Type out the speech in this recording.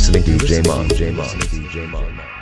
Listening to DJ Mon.